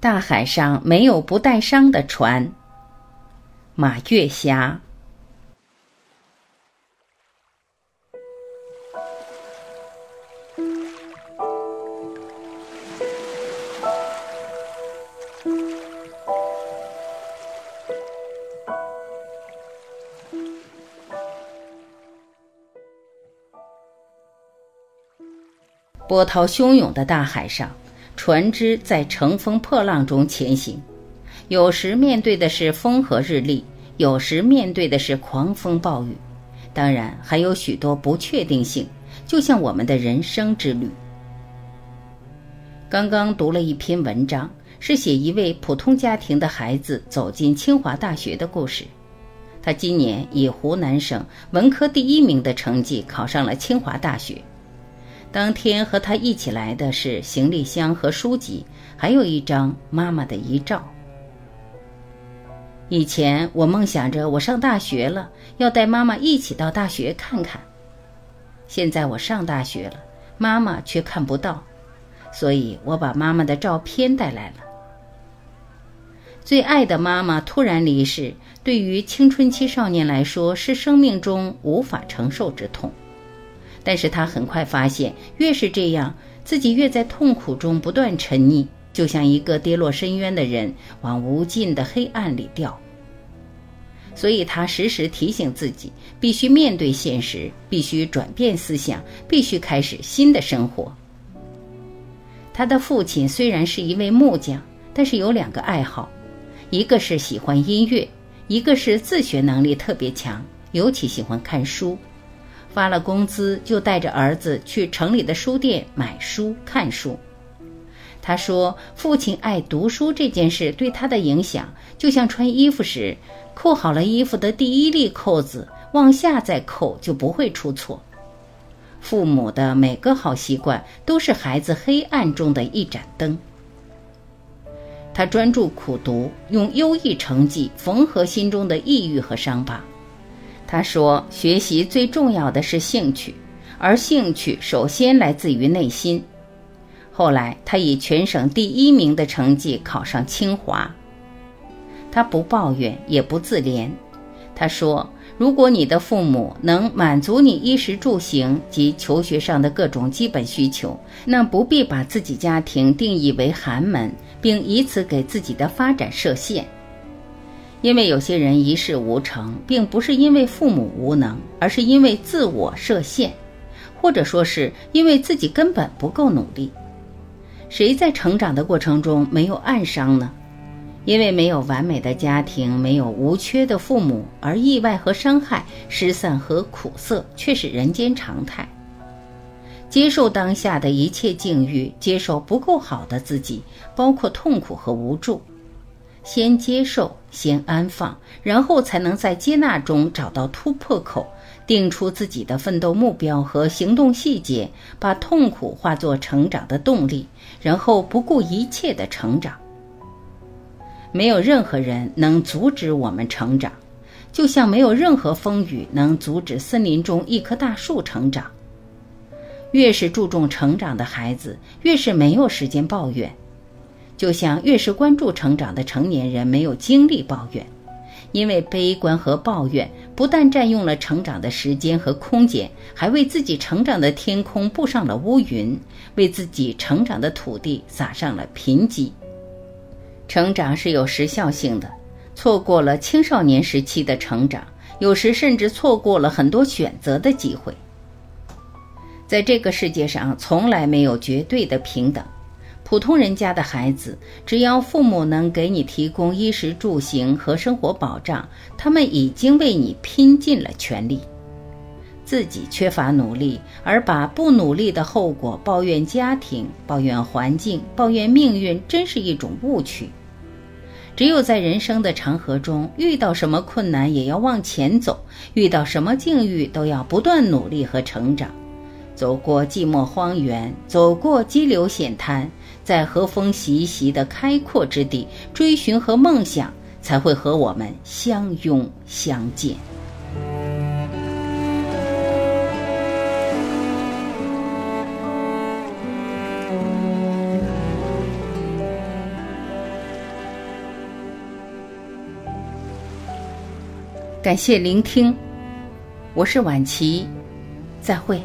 大海上没有不带伤的船。马月霞。波涛汹涌的大海上，船只在乘风破浪中前行，有时面对的是风和日丽，有时面对的是狂风暴雨，当然还有许多不确定性，就像我们的人生之旅。刚刚读了一篇文章，是写一位普通家庭的孩子走进清华大学的故事。他今年以湖南省文科第一名的成绩考上了清华大学。当天和他一起来的是行李箱和书籍，还有一张妈妈的遗照。以前我梦想着我上大学了，要带妈妈一起到大学看看。现在我上大学了，妈妈却看不到，所以我把妈妈的照片带来了。最爱的妈妈突然离世，对于青春期少年来说，是生命中无法承受之痛。但是他很快发现，越是这样，自己越在痛苦中不断沉溺，就像一个跌落深渊的人往无尽的黑暗里掉。所以他时时提醒自己，必须面对现实，必须转变思想，必须开始新的生活。他的父亲虽然是一位木匠，但是有两个爱好，一个是喜欢音乐，一个是自学能力特别强，尤其喜欢看书。发了工资，就带着儿子去城里的书店买书、看书。他说：“父亲爱读书这件事对他的影响，就像穿衣服时，扣好了衣服的第一粒扣子，往下再扣就不会出错。父母的每个好习惯，都是孩子黑暗中的一盏灯。”他专注苦读，用优异成绩缝合心中的抑郁和伤疤。他说：“学习最重要的是兴趣，而兴趣首先来自于内心。”后来，他以全省第一名的成绩考上清华。他不抱怨，也不自怜。他说：“如果你的父母能满足你衣食住行及求学上的各种基本需求，那不必把自己家庭定义为寒门，并以此给自己的发展设限。”因为有些人一事无成，并不是因为父母无能，而是因为自我设限，或者说是因为自己根本不够努力。谁在成长的过程中没有暗伤呢？因为没有完美的家庭，没有无缺的父母，而意外和伤害、失散和苦涩却是人间常态。接受当下的一切境遇，接受不够好的自己，包括痛苦和无助。先接受，先安放，然后才能在接纳中找到突破口，定出自己的奋斗目标和行动细节，把痛苦化作成长的动力，然后不顾一切的成长。没有任何人能阻止我们成长，就像没有任何风雨能阻止森林中一棵大树成长。越是注重成长的孩子，越是没有时间抱怨。就像越是关注成长的成年人没有精力抱怨，因为悲观和抱怨不但占用了成长的时间和空间，还为自己成长的天空布上了乌云，为自己成长的土地撒上了贫瘠。成长是有时效性的，错过了青少年时期的成长，有时甚至错过了很多选择的机会。在这个世界上，从来没有绝对的平等。普通人家的孩子，只要父母能给你提供衣食住行和生活保障，他们已经为你拼尽了全力。自己缺乏努力，而把不努力的后果抱怨家庭、抱怨环境、抱怨命运，真是一种误区。只有在人生的长河中，遇到什么困难也要往前走，遇到什么境遇都要不断努力和成长。走过寂寞荒原，走过激流险滩。在和风习习的开阔之地追寻和梦想，才会和我们相拥相见。感谢聆听，我是晚琪，再会。